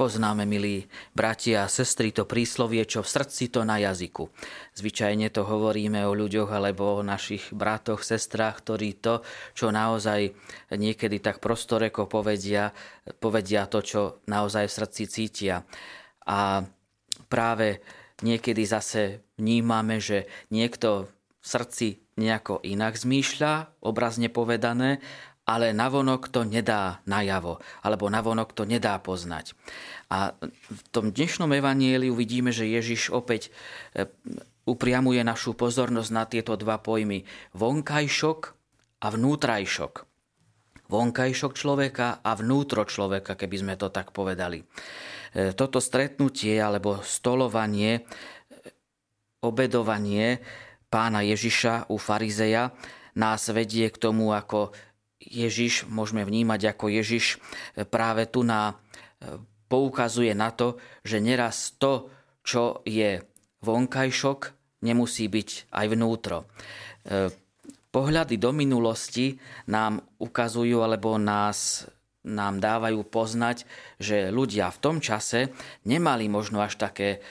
Poznáme, milí bratia a sestry, to príslovie, čo v srdci, to na jazyku. Zvyčajne to hovoríme o ľuďoch alebo o našich bratoch, sestrách, ktorí to, čo naozaj niekedy tak prostoreko povedia, povedia to, čo naozaj v srdci cítia. A práve niekedy zase vnímame, že niekto v srdci nejako inak zmýšľa, obrazne povedané, ale navonok to nedá najavo, alebo navonok to nedá poznať. A v tom dnešnom evanieliu vidíme, že Ježiš opäť e, upriamuje našu pozornosť na tieto dva pojmy. Vonkajšok a vnútrajšok. Vonkajšok človeka a vnútro človeka, keby sme to tak povedali. E, toto stretnutie alebo stolovanie, e, obedovanie pána Ježiša u farizeja nás vedie k tomu, ako Ježiš môžeme vnímať ako Ježiš e, práve tu na e, poukazuje na to, že neraz to, čo je vonkajšok, nemusí byť aj vnútro. E, pohľady do minulosti nám ukazujú alebo nás nám dávajú poznať, že ľudia v tom čase nemali možno až také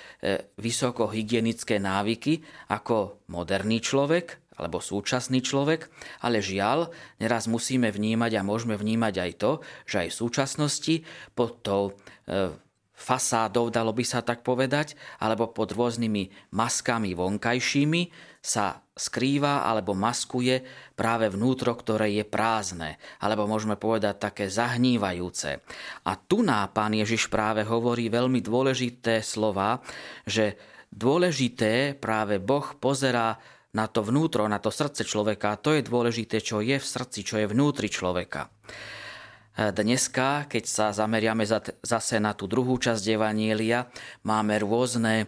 vysokohygienické návyky ako moderný človek, alebo súčasný človek, ale žiaľ, neraz musíme vnímať a môžeme vnímať aj to, že aj v súčasnosti pod tou e, fasádou, dalo by sa tak povedať, alebo pod rôznymi maskami vonkajšími sa skrýva alebo maskuje práve vnútro, ktoré je prázdne, alebo môžeme povedať také zahnívajúce. A tu ná pán Ježiš práve hovorí veľmi dôležité slova, že dôležité práve Boh pozerá na to vnútro, na to srdce človeka. To je dôležité, čo je v srdci, čo je vnútri človeka. Dneska, keď sa zameriame zase na tú druhú časť Evanielia, máme rôzne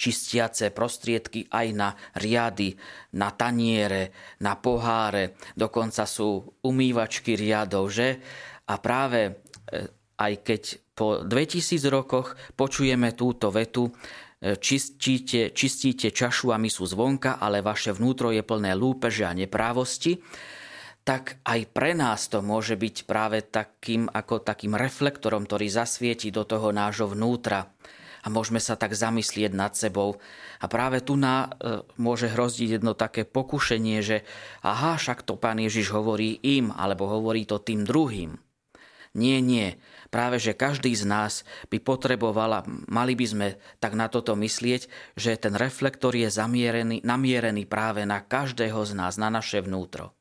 čistiace prostriedky aj na riady, na taniere, na poháre, dokonca sú umývačky riadov, že? A práve e, aj keď po 2000 rokoch počujeme túto vetu, čistíte, čistíte čašu a misu zvonka, ale vaše vnútro je plné lúpeže a neprávosti, tak aj pre nás to môže byť práve takým, ako takým reflektorom, ktorý zasvieti do toho nášho vnútra. A môžeme sa tak zamyslieť nad sebou. A práve tu na, e, môže hrozdiť jedno také pokušenie, že aha, však to pán Ježiš hovorí im, alebo hovorí to tým druhým. Nie, nie. Práve, že každý z nás by potrebovala, mali by sme tak na toto myslieť, že ten reflektor je zamierený, namierený práve na každého z nás, na naše vnútro.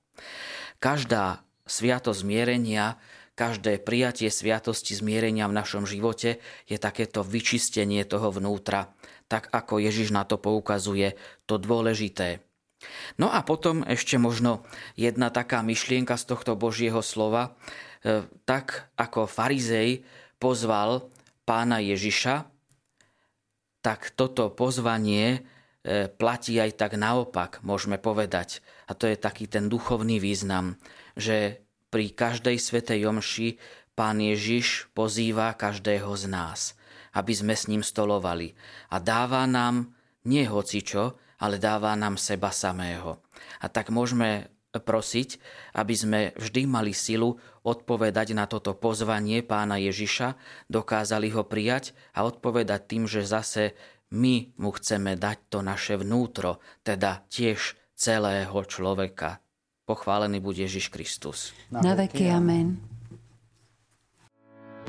Každá sviatosť zmierenia, každé prijatie sviatosti zmierenia v našom živote je takéto vyčistenie toho vnútra, tak ako Ježiš na to poukazuje, to dôležité. No a potom ešte možno jedna taká myšlienka z tohto Božieho slova, E, tak ako farizej pozval pána Ježiša, tak toto pozvanie e, platí aj tak naopak, môžeme povedať. A to je taký ten duchovný význam, že pri každej svetej omši pán Ježiš pozýva každého z nás, aby sme s ním stolovali. A dáva nám nie hocičo, ale dáva nám seba samého. A tak môžeme prosiť, aby sme vždy mali silu odpovedať na toto pozvanie pána Ježiša, dokázali ho prijať a odpovedať tým, že zase my mu chceme dať to naše vnútro, teda tiež celého človeka. Pochválený bude Ježiš Kristus. Na veky amen.